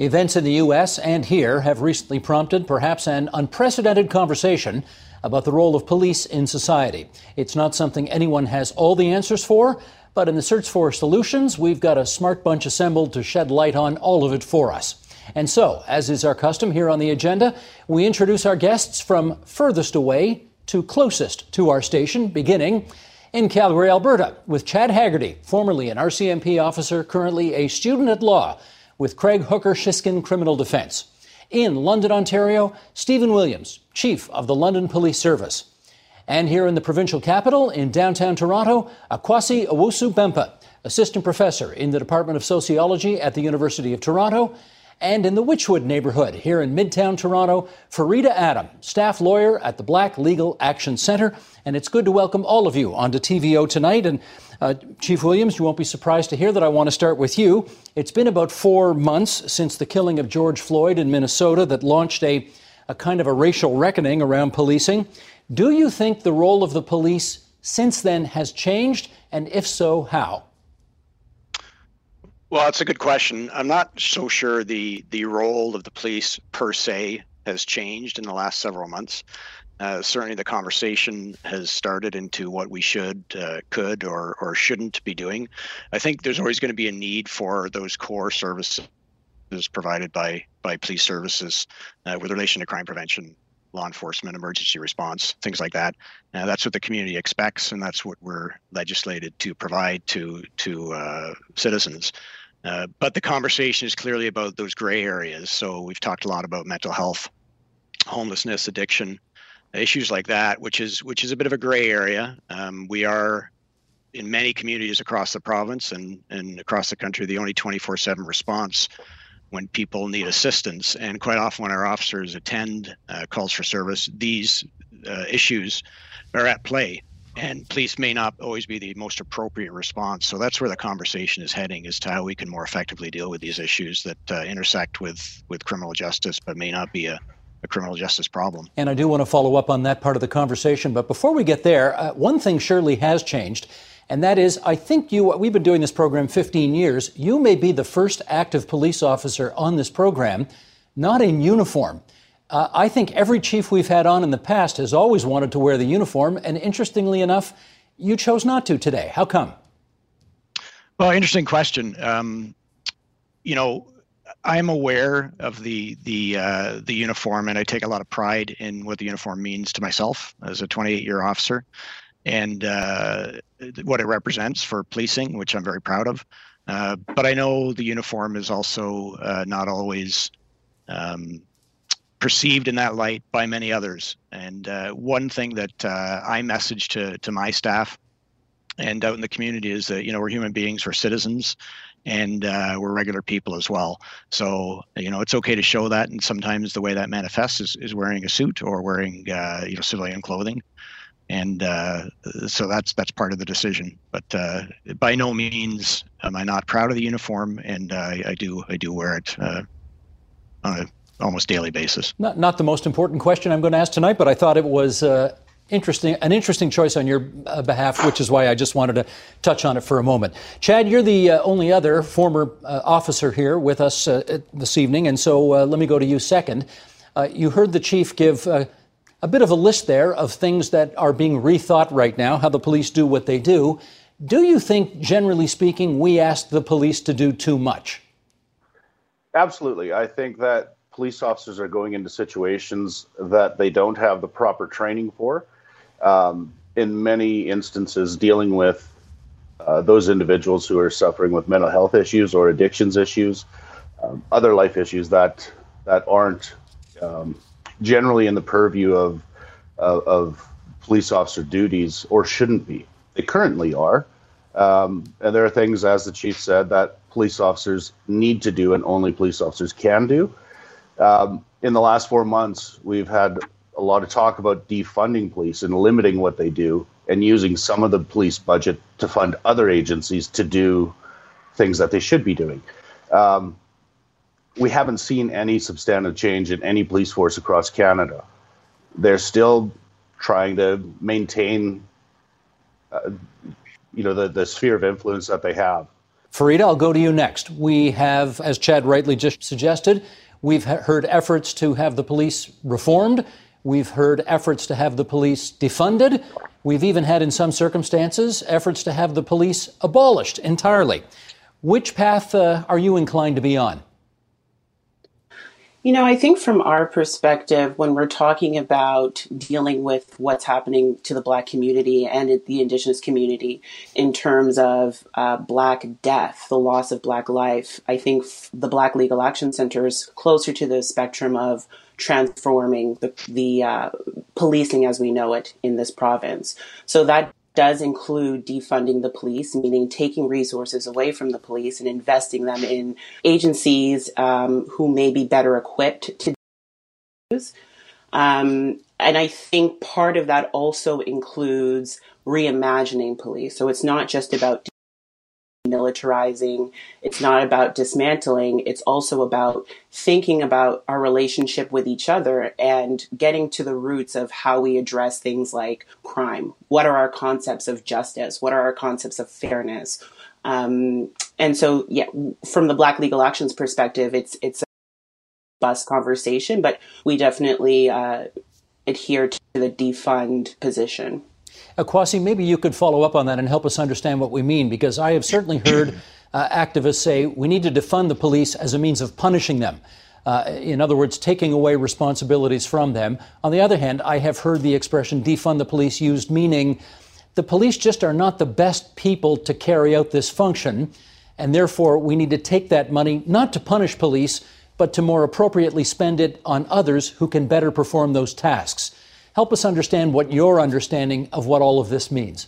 Events in the U.S. and here have recently prompted perhaps an unprecedented conversation about the role of police in society. It's not something anyone has all the answers for, but in the search for solutions, we've got a smart bunch assembled to shed light on all of it for us. And so, as is our custom here on the agenda, we introduce our guests from furthest away to closest to our station, beginning in Calgary, Alberta, with Chad Haggerty, formerly an RCMP officer, currently a student at law with Craig Hooker Shiskin Criminal Defense. In London, Ontario, Stephen Williams, Chief of the London Police Service. And here in the provincial capital, in downtown Toronto, Akwasi Owusu Bempah, Assistant Professor in the Department of Sociology at the University of Toronto. And in the Wychwood neighborhood here in Midtown Toronto, Fareeda Adam, staff lawyer at the Black Legal Action Center. And it's good to welcome all of you onto TVO tonight. And uh, Chief Williams, you won't be surprised to hear that I want to start with you. It's been about four months since the killing of George Floyd in Minnesota that launched a, a kind of a racial reckoning around policing. Do you think the role of the police since then has changed? And if so, how? Well, that's a good question. I'm not so sure the the role of the police per se has changed in the last several months. Uh, certainly, the conversation has started into what we should, uh, could, or or shouldn't be doing. I think there's always going to be a need for those core services provided by by police services uh, with relation to crime prevention, law enforcement, emergency response, things like that. Uh, that's what the community expects, and that's what we're legislated to provide to to uh, citizens. Uh, but the conversation is clearly about those gray areas. So we've talked a lot about mental health, homelessness, addiction, issues like that, which is which is a bit of a gray area. Um, we are in many communities across the province and, and across the country the only 24/7 response when people need assistance. And quite often, when our officers attend uh, calls for service, these uh, issues are at play and police may not always be the most appropriate response. So that's where the conversation is heading, as to how we can more effectively deal with these issues that uh, intersect with with criminal justice, but may not be a, a, criminal justice problem. And I do want to follow up on that part of the conversation. But before we get there, uh, one thing surely has changed. And that is, I think you, we've been doing this program 15 years. You may be the first active police officer on this program, not in uniform. Uh, I think every chief we've had on in the past has always wanted to wear the uniform, and interestingly enough, you chose not to today. How come? Well, interesting question. Um, you know, I'm aware of the the uh, the uniform, and I take a lot of pride in what the uniform means to myself as a 28 year officer, and uh, what it represents for policing, which I'm very proud of. Uh, but I know the uniform is also uh, not always um, perceived in that light by many others. And uh, one thing that uh, I message to to my staff and out in the community is that you know we're human beings, we're citizens, and uh, we're regular people as well. So you know it's okay to show that, and sometimes the way that manifests is, is wearing a suit or wearing uh, you know civilian clothing. And uh, so that's that's part of the decision, but uh, by no means am I not proud of the uniform, and I do I do wear it on a almost daily basis. Not, not the most important question I'm going to ask tonight, but I thought it was uh, interesting, an interesting choice on your uh, behalf, which is why I just wanted to touch on it for a moment. Chad, you're the uh, only other former uh, officer here with us uh, this evening, and so uh, let me go to you second. you heard the chief give a bit of a list there of things that are being rethought right now, how the police do what they do. Do you think, generally speaking, we ask the police to do too much? Absolutely. I think that police officers are going into situations that they don't have the proper training for. Um, in many instances, dealing with uh, those individuals who are suffering with mental health issues or addictions issues, um, other life issues that that aren't um, generally in the purview of, of, of police officer duties or shouldn't be. They currently are, um, and there are things, as the chief said, that police officers need to do and only police officers can do. Um, in the last four months, we've had a lot of talk about defunding police and limiting what they do and using some of the police budget to fund other agencies to do things that they should be doing. Um, we haven't seen any substantive change in any police force across Canada. They're still trying to maintain, uh, you know, the, the sphere of influence that they have. Fareeda, I'll go to you next. We have, as Chad rightly just suggested, we've heard efforts to have the police reformed. We've heard efforts to have the police defunded. We've even had, in some circumstances, efforts to have the police abolished entirely. Which path uh, are you inclined to be on? You know, I think from our perspective, when we're talking about dealing with what's happening to the Black community and the Indigenous community in terms of uh, Black death, the loss of Black life, I think the Black Legal Action Center is closer to the spectrum of transforming the, the uh, policing as we know it in this province. So that does include defunding the police, meaning taking resources away from the police and investing them in agencies um, who may be better equipped to use. Um, and I think part of that also includes reimagining police. So it's not just about militarizing. It's not about dismantling. It's also about thinking about our relationship with each other and getting to the roots of how we address things like crime. What are our concepts of justice? What are our concepts of fairness? Um, and so, yeah, from the Black Legal Actions perspective, it's it's a bus conversation, but we definitely uh, adhere to the defund position. Akwasi, maybe you could follow up on that and help us understand what we mean, because I have certainly heard uh, activists say we need to defund the police as a means of punishing them. Uh, in other words, taking away responsibilities from them. On the other hand, I have heard the expression defund the police used meaning the police just are not the best people to carry out this function, and therefore we need to take that money not to punish police, but to more appropriately spend it on others who can better perform those tasks. Help us understand what your understanding of what all of this means.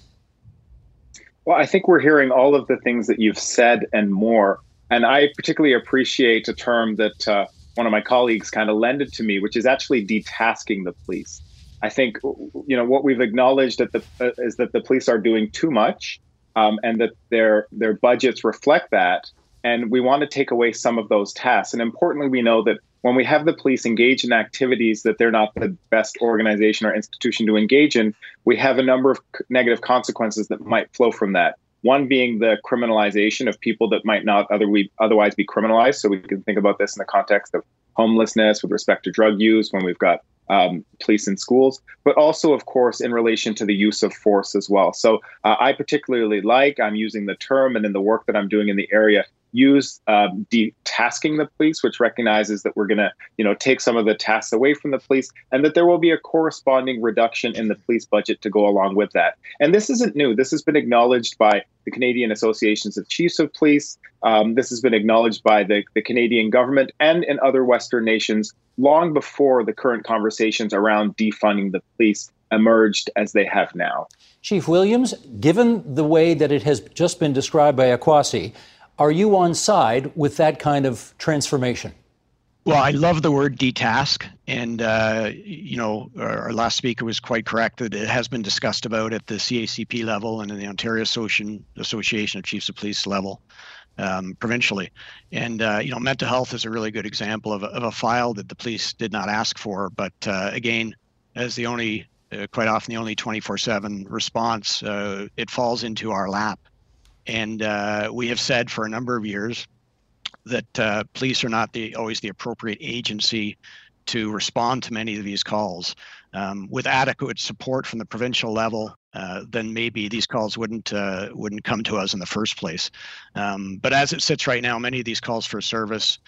Well, I think we're hearing all of the things that you've said and more. And I particularly appreciate a term that uh, one of my colleagues kind of lended to me, which is actually detasking the police. I think you know what we've acknowledged that the, uh, is that the police are doing too much, um, and that their their budgets reflect that. And we want to take away some of those tasks. And importantly, we know that when we have the police engage in activities that they're not the best organization or institution to engage in, we have a number of negative consequences that might flow from that. One being the criminalization of people that might not otherwise be criminalized. So we can think about this in the context of homelessness with respect to drug use when we've got um, police in schools, but also, of course, in relation to the use of force as well. So uh, I particularly like, I'm using the term and in the work that I'm doing in the area, use um, detasking the police, which recognizes that we're going to, you know, take some of the tasks away from the police, and that there will be a corresponding reduction in the police budget to go along with that. And this isn't new. This has been acknowledged by the Canadian Associations of Chiefs of Police. Um, this has been acknowledged by the, the Canadian government and in other Western nations long before the current conversations around defunding the police emerged as they have now. Chief Williams, given the way that it has just been described by Akwasi, are you on side with that kind of transformation? Well, I love the word detask, and uh, you know, our, our, last speaker was quite correct that it has been discussed about at the CACP level and in the Ontario Association Association of Chiefs of Police level, um, provincially. And uh, you know, mental health is a really good example of a, of a file that the police did not ask for, but uh, again, as the only, uh, quite often the only 24/7 response, uh, it falls into our lap. And uh, we have said for a number of years that uh, police are not the always the appropriate agency to respond to many of these calls. Um, with adequate support from the provincial level, uh, then maybe these calls wouldn't uh, wouldn't come to us in the first place. Um, but as it sits right now, many of these calls for service,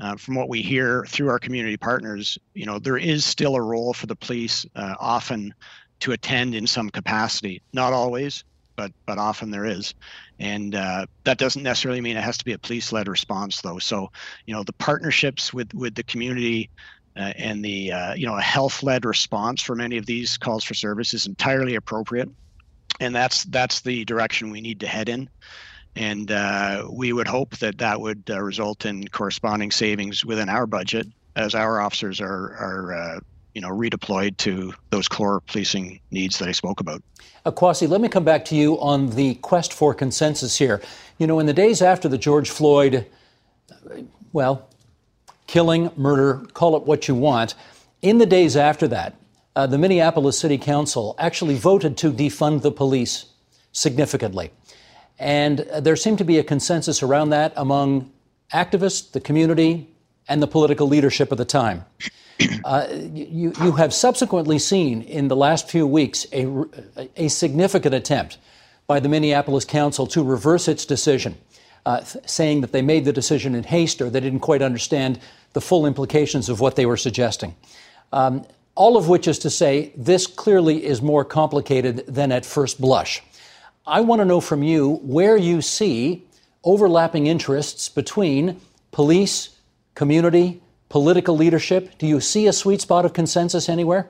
uh, from what we hear through our community partners, you know, there is still a role for the police, uh, often to attend in some capacity. Not always, but but often there is. And uh, that doesn't necessarily mean it has to be a police-led response though. So you know the partnerships with with the community uh, and the uh, you know a health-led response for many of these calls for service is entirely appropriate. And that's that's the direction we need to head in. And uh, we would hope that that would uh, result in corresponding savings within our budget as our officers are are uh, you know redeployed to those core policing needs that I spoke about. Akwasi, let me come back to you on the quest for consensus here. You know, in the days after the George Floyd, well, killing, murder, call it what you want, in the days after that, uh, the Minneapolis City Council actually voted to defund the police significantly. And uh, there seemed to be a consensus around that among activists, the community, and the political leadership at the time. Uh, you, you have subsequently seen in the last few weeks a, a significant attempt by the Minneapolis Council to reverse its decision, uh, saying that they made the decision in haste or they didn't quite understand the full implications of what they were suggesting. Um, all of which is to say, this clearly is more complicated than at first blush. I want to know from you where you see overlapping interests between police, community, political leadership. Do you see a sweet spot of consensus anywhere?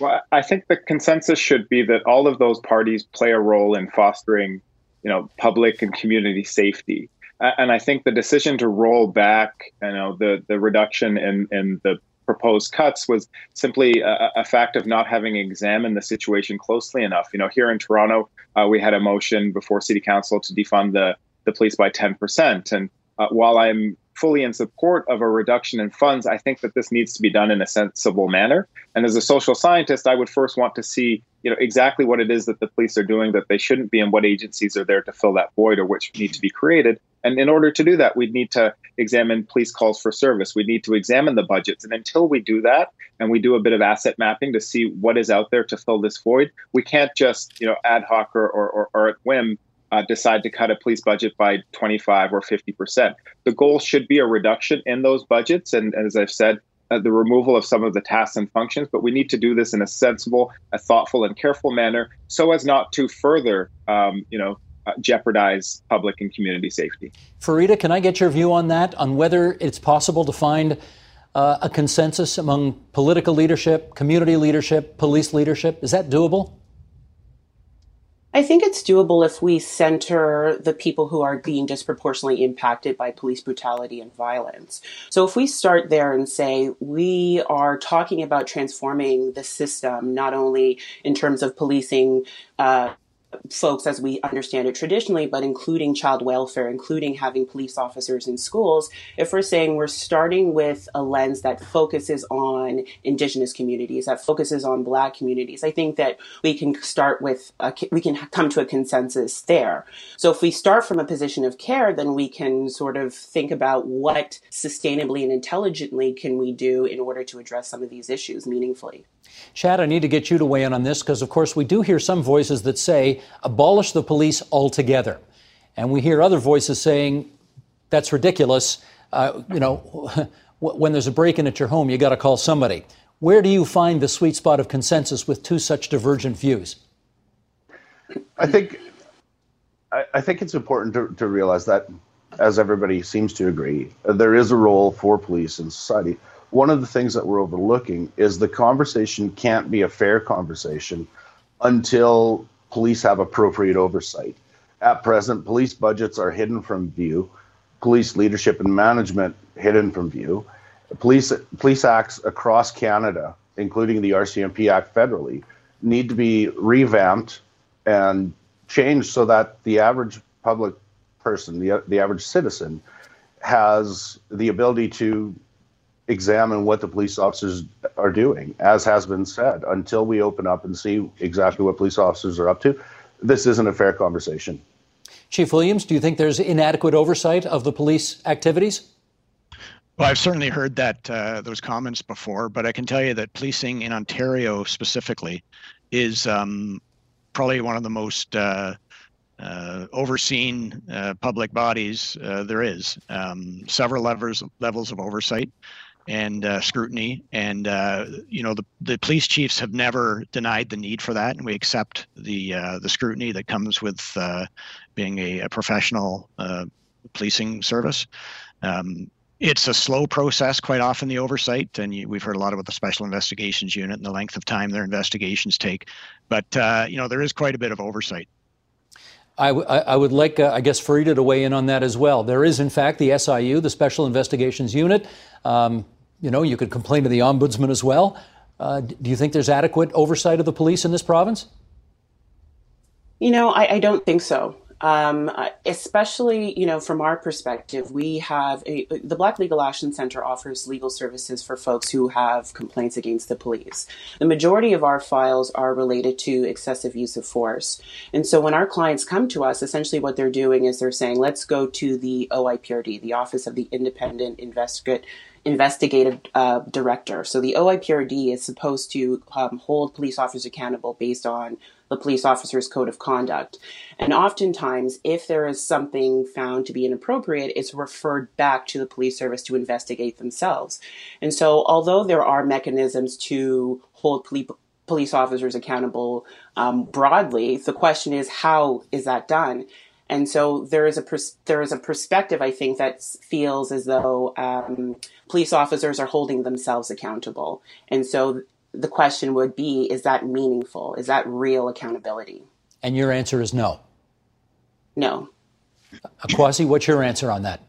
Well, I think the consensus should be that all of those parties play a role in fostering, you know, public and community safety. And I think the decision to roll back, you know, the the reduction in in the proposed cuts was simply a, a, fact of not having examined the situation closely enough. You know, here in Toronto, uh, we had a motion before City Council to defund the the police by 10%. And uh, while I'm fully in support of a reduction in funds, I think that this needs to be done in a sensible manner. And as a social scientist, I would first want to see, you know, exactly what it is that the police are doing that they shouldn't be, and what agencies are there to fill that void or which need to be created. And in order to do that, we'd need to examine police calls for service. We need to examine the budgets. And until we do that, and we do a bit of asset mapping to see what is out there to fill this void, we can't just, you know, ad hoc or, or, or at whim uh, decide to cut a police budget by 25 or 50 percent. The goal should be a reduction in those budgets, and, and as I've said, uh, the removal of some of the tasks and functions. But we need to do this in a sensible, a thoughtful, and careful manner, so as not to further, um, you know, uh, jeopardize public and community safety. Fareeda, can I get your view on that? On whether it's possible to find uh, a consensus among political leadership, community leadership, police leadership? Is that doable? I think it's doable if we center the people who are being disproportionately impacted by police brutality and violence. So if we start there and say we are talking about transforming the system, not only in terms of policing uh, folks as we understand it traditionally, but including child welfare, including having police officers in schools, if we're saying we're starting with a lens that focuses on indigenous communities, that focuses on black communities, I think that we can start with, a, we can come to a consensus there. So if we start from a position of care, then we can sort of think about what sustainably and intelligently can we do in order to address some of these issues meaningfully. Chad, I need to get you to weigh in on this because, of course, we do hear some voices that say abolish the police altogether. And we hear other voices saying that's ridiculous. Uh, you know, when there's a break in at your home, you got to call somebody. Where do you find the sweet spot of consensus with two such divergent views? I think I, I think it's important to, to realize that, as everybody seems to agree, there is a role for police in society one of the things that we're overlooking is the conversation can't be a fair conversation until police have appropriate oversight. At present, police budgets are hidden from view, police leadership and management hidden from view. Police police acts across Canada, including the RCMP Act federally, need to be revamped and changed so that the average public person, the the average citizen, has the ability to examine what the police officers are doing, as has been said. Until we open up and see exactly what police officers are up to, this isn't a fair conversation. Chief Williams, do you think there's inadequate oversight of the police activities? Well, I've certainly heard that uh, those comments before, but I can tell you that policing in Ontario specifically is um, probably one of the most uh, uh, overseen uh, public bodies uh, there is. Um, several levels levels of oversight and uh, scrutiny. And uh, you know, the, the police chiefs have never denied the need for that, and we accept the uh, the scrutiny that comes with uh, being a, a professional uh, policing service. Um, it's a slow process, quite often the oversight, and you, we've heard a lot about the Special Investigations Unit and the length of time their investigations take. But uh, you know, there is quite a bit of oversight. I, I, would like, uh, I guess, Fareeda to weigh in on that as well. There is, in fact, the SIU, the Special Investigations Unit. Um, you know, you could complain to the ombudsman as well. Uh, do you think there's adequate oversight of the police in this province? You know, I, I don't think so. Um, especially, you know, from our perspective, we have a, the Black Legal Action Center offers legal services for folks who have complaints against the police. The majority of our files are related to excessive use of force. And so when our clients come to us, essentially what they're doing is they're saying, let's go to the OIPRD, the Office of the Independent Investigate investigative uh, director. So the OIPRD is supposed to um, hold police officers accountable based on the police officer's code of conduct. And oftentimes, if there is something found to be inappropriate, it's referred back to the police service to investigate themselves. And so, although there are mechanisms to hold police police officers accountable um, broadly. The question is, how is that done? And so there is a pers- there is a perspective I think that feels as though um, police officers are holding themselves accountable. And so the question would be is that meaningful? Is that real accountability? And your answer is no. No. Kwasi, what's your answer on that?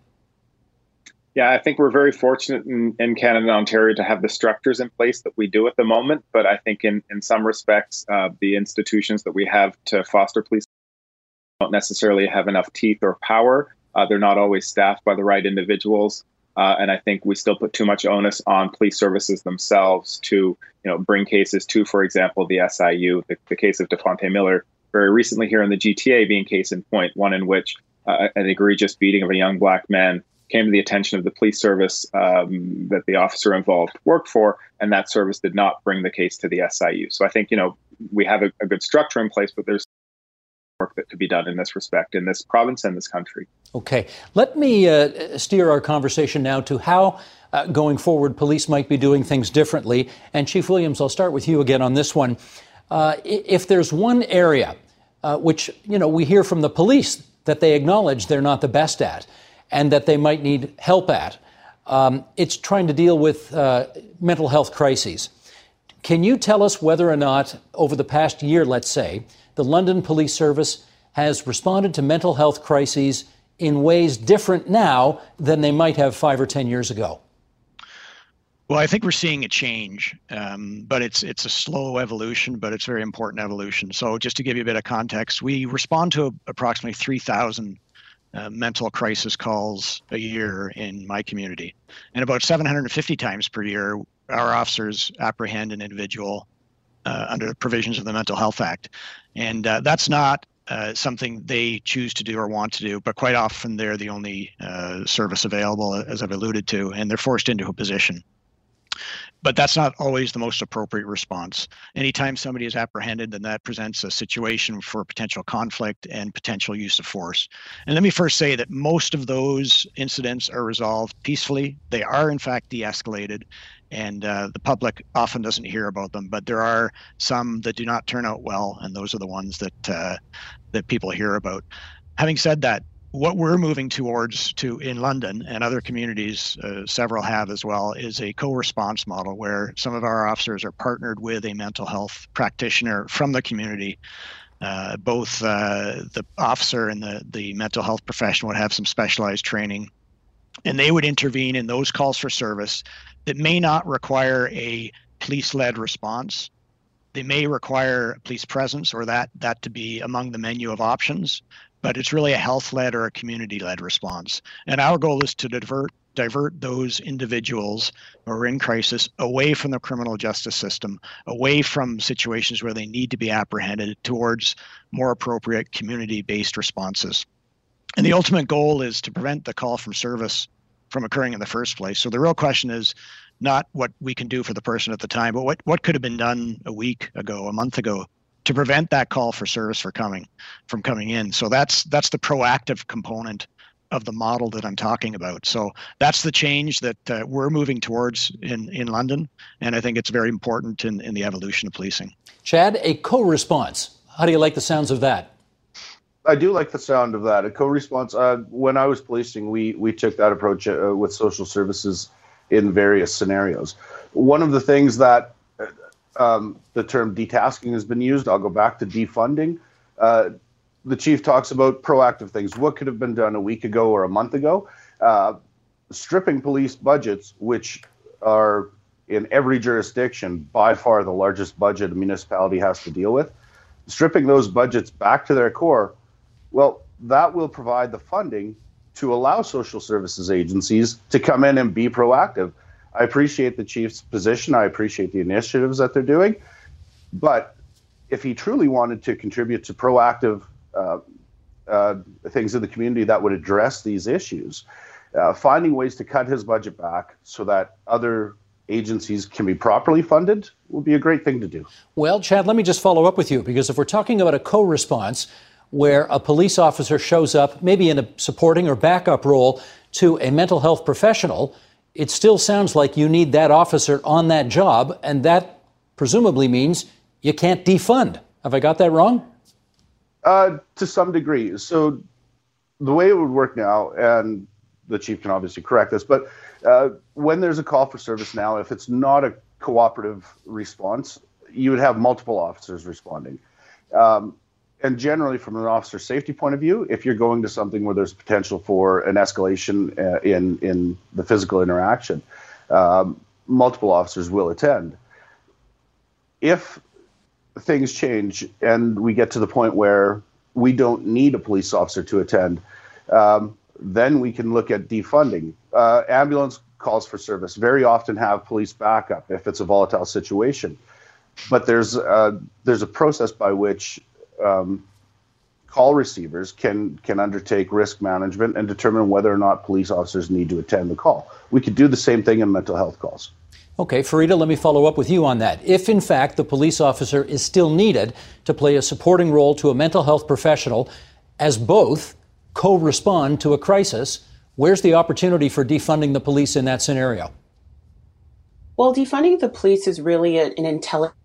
Yeah, I think we're very fortunate in, in Canada and Ontario to have the structures in place that we do at the moment. But I think in, in some respects, uh, the institutions that we have to foster police don't necessarily have enough teeth or power. Uh, they're not always staffed by the right individuals. Uh, and I think we still put too much onus on police services themselves to, you know, bring cases to, for example, the SIU, the, the case of Dafonte Miller, very recently here in the GTA being case in point, one in which uh, an egregious beating of a young black man came to the attention of the police service um, that the officer involved worked for, and that service did not bring the case to the SIU. So I think, you know, we have a, a good structure in place, but there's work that could be done in this respect in this province and this country. Okay. Let me uh, steer our conversation now to how, uh, going forward, police might be doing things differently. And Chief Williams, I'll start with you again on this one. Uh, if there's one area uh, which, you know, we hear from the police that they acknowledge they're not the best at and that they might need help at, um, it's trying to deal with uh, mental health crises. Can you tell us whether or not, over the past year, let's say, the London Police Service has responded to mental health crises in ways different now than they might have five or 10 years ago? Well, I think we're seeing a change, um, but it's it's a slow evolution, but it's very important evolution. So, just to give you a bit of context, we respond to approximately 3,000 uh, mental crisis calls a year in my community, and about 750 times per year, our officers apprehend an individual uh, under the provisions of the Mental Health Act. And uh, that's not uh, something they choose to do or want to do, but quite often they're the only uh, service available, as I've alluded to, and they're forced into a position. But that's not always the most appropriate response. Anytime somebody is apprehended, then that presents a situation for potential conflict and potential use of force. And let me first say that most of those incidents are resolved peacefully. They are, in fact, de escalated, and uh, the public often doesn't hear about them. But there are some that do not turn out well, and those are the ones that uh, that people hear about. Having said that, what we're moving towards to in London and other communities, uh, several have as well, is a co-response model where some of our officers are partnered with a mental health practitioner from the community. Uh, both uh, the officer and the the mental health professional would have some specialized training, and they would intervene in those calls for service that may not require a police led response. They may require police presence or that that to be among the menu of options, but it's really a health led or a community led response. And our goal is to divert divert those individuals who are in crisis away from the criminal justice system, away from situations where they need to be apprehended towards more appropriate community based responses. And the ultimate goal is to prevent the call from service from occurring in the first place. So the real question is not what we can do for the person at the time, but what, what could have been done a week ago, a month ago to prevent that call for service for coming from coming in. So that's that's the proactive component of the model that I'm talking about. So that's the change that uh, we're moving towards in, in London. And I think it's very important in, in the evolution of policing. Chad, a co response. How do you like the sounds of that? I do like the sound of that. A co-response. Uh, when I was policing, we we took that approach uh, with social services in various scenarios. One of the things that uh, um, the term detasking has been used. I'll go back to defunding. Uh, the chief talks about proactive things. What could have been done a week ago or a month ago? Uh, stripping police budgets, which are in every jurisdiction by far the largest budget a municipality has to deal with. Stripping those budgets back to their core, well, that will provide the funding to allow social services agencies to come in and be proactive. I appreciate the chief's position. I appreciate the initiatives that they're doing. But if he truly wanted to contribute to proactive uh, uh, things in the community that would address these issues, uh, finding ways to cut his budget back so that other agencies can be properly funded would be a great thing to do. Well, Chad, let me just follow up with you because if we're talking about a co response where a police officer shows up, maybe in a supporting or backup role to a mental health professional, it still sounds like you need that officer on that job, and that presumably means you can't defund. Have I got that wrong? Uh, to some degree. So the way it would work now, and the chief can obviously correct this, but uh, when there's a call for service now, if it's not a cooperative response, you would have multiple officers responding. Um, and generally, from an officer safety point of view, if you're going to something where there's potential for an escalation uh, in in the physical interaction, um, multiple officers will attend. If things change and we get to the point where we don't need a police officer to attend, um, then we can look at defunding. Uh, ambulance calls for service very often have police backup if it's a volatile situation, but there's a, there's a process by which um, call receivers can can undertake risk management and determine whether or not police officers need to attend the call. We could do the same thing in mental health calls. Okay, Fareeda, let me follow up with you on that. If, in fact, the police officer is still needed to play a supporting role to a mental health professional as both co respond to a crisis, where's the opportunity for defunding the police in that scenario? Well, defunding the police is really a, an intelligent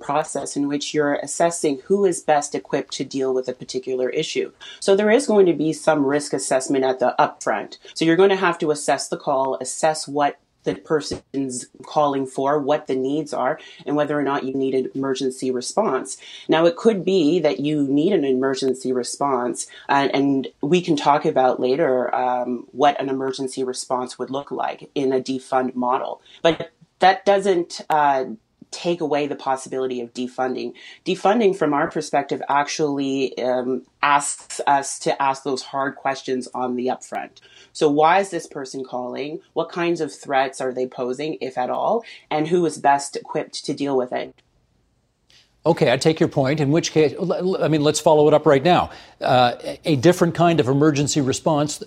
process in which you're assessing who is best equipped to deal with a particular issue. So there is going to be some risk assessment at the upfront. So you're going to have to assess the call, assess what the person's calling for, what the needs are, and whether or not you need an emergency response. Now, it could be that you need an emergency response, and, and we can talk about later um, what an emergency response would look like in a defund model. But that doesn't uh, take away the possibility of defunding. Defunding, from our perspective, actually um, asks us to ask those hard questions on the upfront. So, why is this person calling? What kinds of threats are they posing, if at all? And who is best equipped to deal with it? Okay, I take your point. In which case, I mean, let's follow it up right now. Uh, a different kind of emergency response,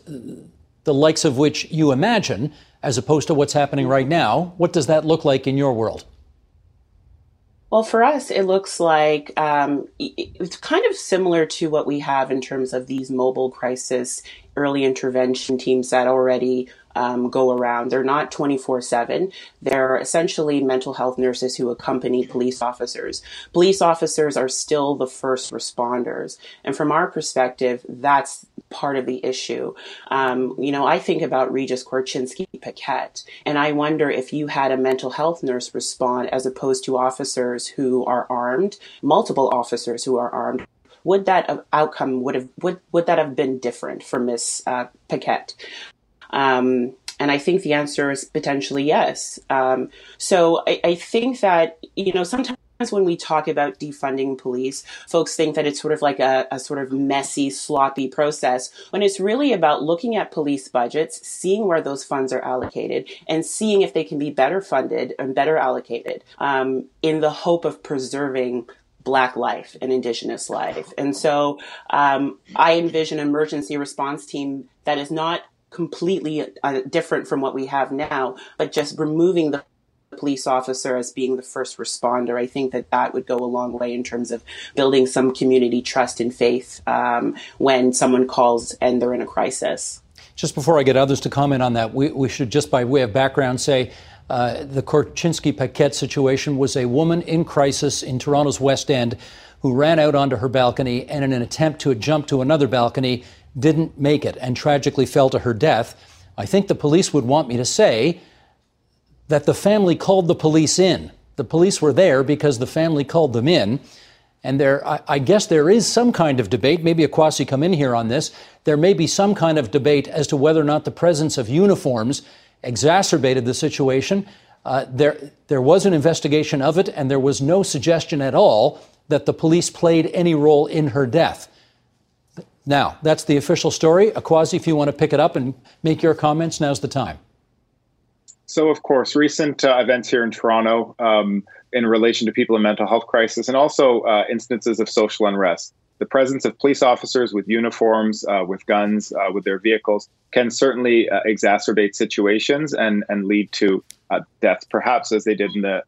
the likes of which you imagine, as opposed to what's happening right now. What does that look like in your world? Well, for us, it looks like um, it's kind of similar to what we have in terms of these mobile crisis early intervention teams that already um, go around. They're not 24 7. They're essentially mental health nurses who accompany police officers. Police officers are still the first responders. And from our perspective, that's part of the issue. Um, you know, I think about Regis Korchinski Paquet, and I wonder if you had a mental health nurse respond as opposed to officers who are armed, multiple officers who are armed would that outcome would have would would that have been different for Miss uh, Paquet? Um, and I think the answer is potentially yes. Um, so I, I, think that, you know, sometimes when we talk about defunding police, folks think that it's sort of like a, a, sort of messy, sloppy process, when it's really about looking at police budgets, seeing where those funds are allocated, and seeing if they can be better funded and better allocated um, in the hope of preserving Black life and Indigenous life. And so um, I envision an emergency response team that is not completely uh, different from what we have now, but just removing the police officer as being the first responder. I think that that would go a long way in terms of building some community trust and faith um, when someone calls and they're in a crisis. Just before I get others to comment on that, we, we should just by way of background say uh, the Korchinski Paquet situation was a woman in crisis in Toronto's West End who ran out onto her balcony and in an attempt to jump to another balcony didn't make it and tragically fell to her death. I think the police would want me to say that the family called the police in. The police were there because the family called them in. And there, I, I guess there is some kind of debate, maybe Akwasi come in here on this. There may be some kind of debate as to whether or not the presence of uniforms exacerbated the situation. Uh, there, there was an investigation of it, and there was no suggestion at all that the police played any role in her death. Now, that's the official story. Akwasi, if you want to pick it up and make your comments, now's the time. So, of course, recent uh, events here in Toronto um, in relation to people in mental health crisis and also uh, instances of social unrest. The presence of police officers with uniforms, uh, with guns, uh, with their vehicles can certainly uh, exacerbate situations and, and lead to uh, deaths, perhaps as they did in the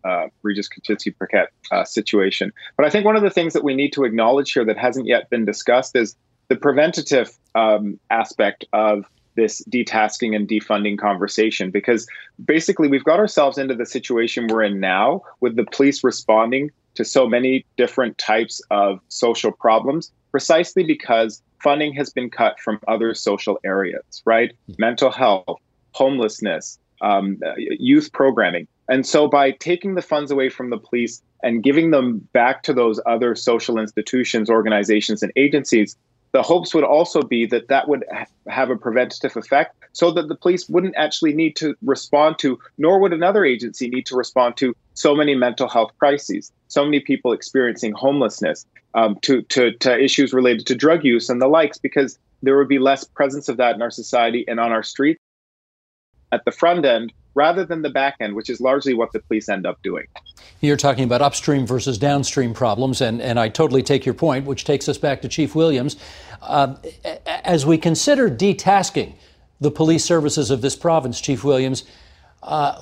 Regis Korchinski Paquet situation. But I think one of the things that we need to acknowledge here that hasn't yet been discussed is the preventative um, aspect of this detasking and defunding conversation because basically we've got ourselves into the situation we're in now with the police responding to so many different types of social problems precisely because funding has been cut from other social areas, right? Mental health, homelessness, um, youth programming. And so by taking the funds away from the police and giving them back to those other social institutions, organizations, and agencies, the hopes would also be that that would have a preventative effect so that the police wouldn't actually need to respond to, nor would another agency need to respond to so many mental health crises, so many people experiencing homelessness, um, to, to, to issues related to drug use and the likes, because there would be less presence of that in our society and on our streets at the front end rather than the back end, which is largely what the police end up doing. You're talking about upstream versus downstream problems, and, and I totally take your point, which takes us back to Chief Williams. Uh, as we consider detasking the police services of this province, Chief Williams, uh,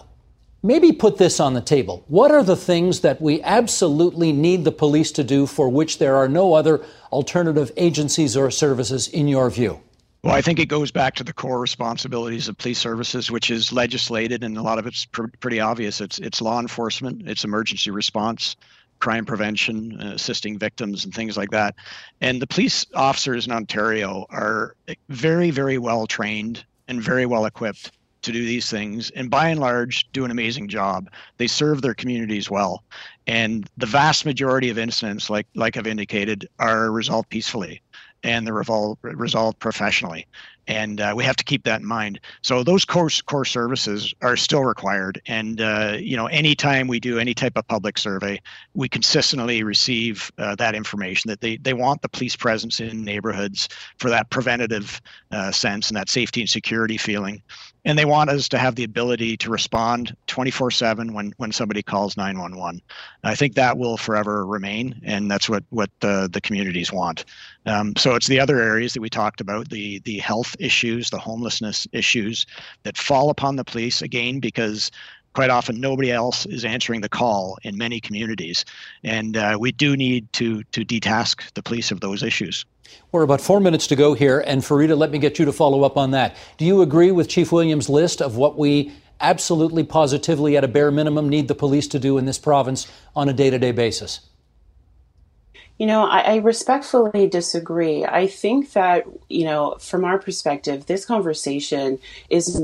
maybe put this on the table. What are the things that we absolutely need the police to do for which there are no other alternative agencies or services, in your view? Well, I think it goes back to the core responsibilities of police services, which is legislated, and a lot of it's pr- pretty obvious. It's it's law enforcement, it's emergency response, crime prevention, uh, assisting victims, and things like that. And the police officers in Ontario are very, very well trained and very well equipped to do these things, and by and large, do an amazing job. They serve their communities well, and the vast majority of incidents, like like I've indicated, are resolved peacefully and they're revol- resolved professionally. And uh, we have to keep that in mind. So those core core services are still required. And uh, you know, anytime we do any type of public survey, we consistently receive uh, that information that they they want the police presence in neighborhoods for that preventative uh, sense and that safety and security feeling and they want us to have the ability to respond 24/7 when when somebody calls 911. I think that will forever remain, and that's what what the the communities want. Um, so it's the other areas that we talked about the the health issues, the homelessness issues that fall upon the police again because quite often nobody else is answering the call in many communities, and uh, we do need to to detask the police of those issues. We're about four minutes to go here. And Fareeda, let me get you to follow up on that. Do you agree with Chief Williams' list of what we absolutely positively, at a bare minimum, need the police to do in this province on a day to day basis? You know, I, I, respectfully disagree. I think that, you know, from our perspective, this conversation is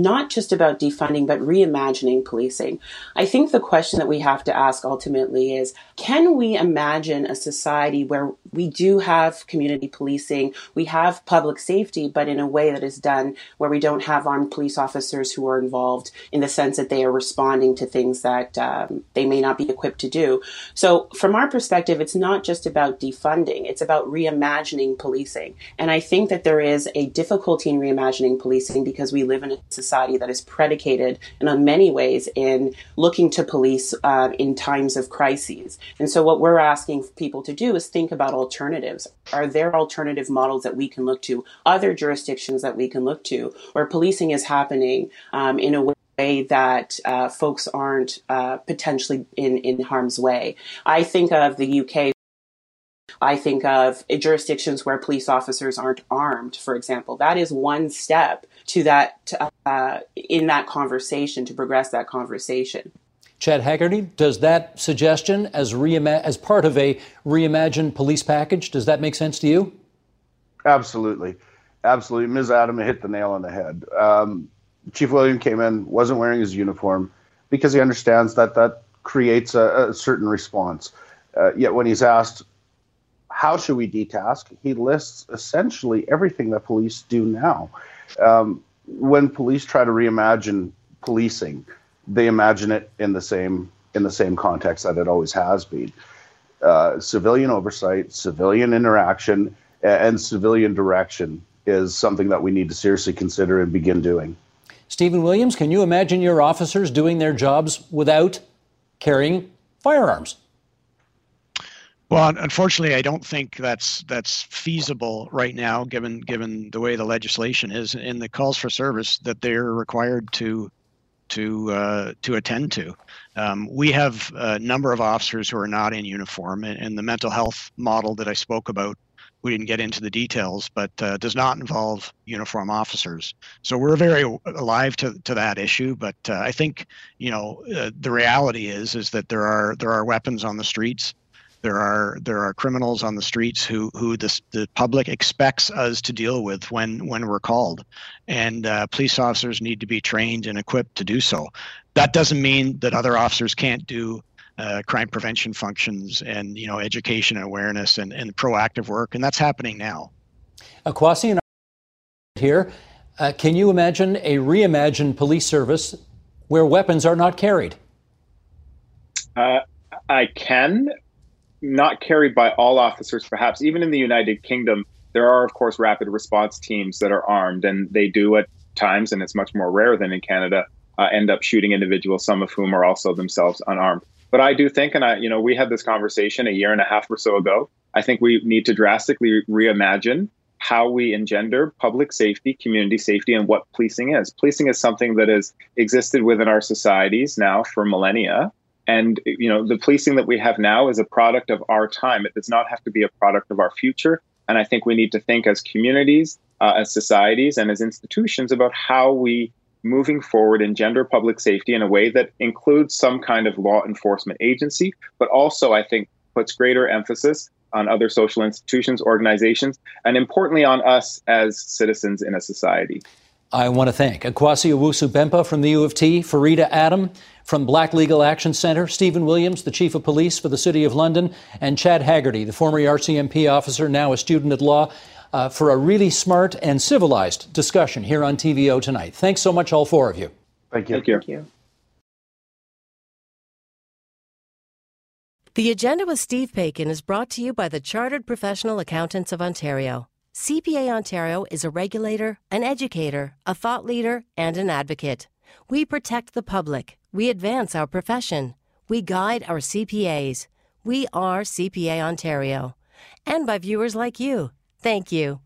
not just about defunding, but reimagining policing. I think the question that we have to ask ultimately is can we imagine a society where we do have community policing, we have public safety, but in a way that is done where we don't have armed police officers who are involved in the sense that they are responding to things that um, they may not be equipped to do? So, from our perspective, it's not just about defunding, it's about reimagining policing. And I think that there is a difficulty in reimagining policing because we live in a society that is predicated in many ways in looking to police uh, in times of crises. And so what we're asking people to do is think about alternatives. Are there alternative models that we can look to, other jurisdictions that we can look to, where policing is happening um, in a way that uh, folks aren't uh, potentially in, in harm's way. I think of the UK I think of jurisdictions where police officers aren't armed, for example. That is one step to that uh, in that conversation to progress that conversation. Chad Haggerty, does that suggestion as reima- as part of a reimagined police package does that make sense to you? Absolutely, absolutely. Ms. Adam hit the nail on the head. Um, Chief William came in, wasn't wearing his uniform because he understands that that creates a, a certain response. Uh, yet when he's asked how should we detask, he lists essentially everything that police do now. Um, when police try to reimagine policing, they imagine it in the same in the same context that it always has been. Uh, civilian oversight, civilian interaction, and civilian direction is something that we need to seriously consider and begin doing. Stephen Williams, can you imagine your officers doing their jobs without carrying firearms? Well, unfortunately, I don't think that's that's feasible right now, given given the way the legislation is and the calls for service that they're required to to uh, to attend to. Um, we have a number of officers who are not in uniform, and, and, the mental health model that I spoke about, we didn't get into the details, but uh, does not involve uniform officers. So we're very alive to, to that issue. But uh, I think you know uh, the reality is is that there are there are weapons on the streets. There are there are criminals on the streets who who this, the public expects us to deal with when when we're called, and uh, police officers need to be trained and equipped to do so. That doesn't mean that other officers can't do uh, crime prevention functions and you know education and awareness and, and proactive work, and that's happening now. Akwasi and here, uh, can you imagine a reimagined police service where weapons are not carried? Uh, I can not carried by all officers, perhaps. Even in the United Kingdom, there are, of course, rapid response teams that are armed, and they do at times, and it's much more rare than in Canada, uh, end up shooting individuals, some of whom are also themselves unarmed. But I do think, and I, you know, we had this conversation a year and a half or so ago. I think we need to drastically reimagine how we engender public safety, community safety, and what policing is. Policing is something that has existed within our societies now for millennia. And you know, the policing that we have now is a product of our time. It does not have to be a product of our future. And I think we need to think as communities, uh, as societies, and as institutions about how we moving forward engender public safety in a way that includes some kind of law enforcement agency, but also I think puts greater emphasis on other social institutions, organizations, and importantly on us as citizens in a society. I want to thank Akwasi Owusu Bempah from the U of T, Fareeda Adam from Black Legal Action Center, Stephen Williams, the Chief of Police for the City of London, and Chad Haggerty, the former RCMP officer, now a student at law, uh, for a really smart and civilized discussion here on TVO tonight. Thanks so much, all four of you. Thank you. Thank you. Thank you. The Agenda with Steve Paikin is brought to you by the Chartered Professional Accountants of Ontario. CPA Ontario is a regulator, an educator, a thought leader, and an advocate. We protect the public. We advance our profession. We guide our CPAs. We are CPA Ontario. And by viewers like you. Thank you.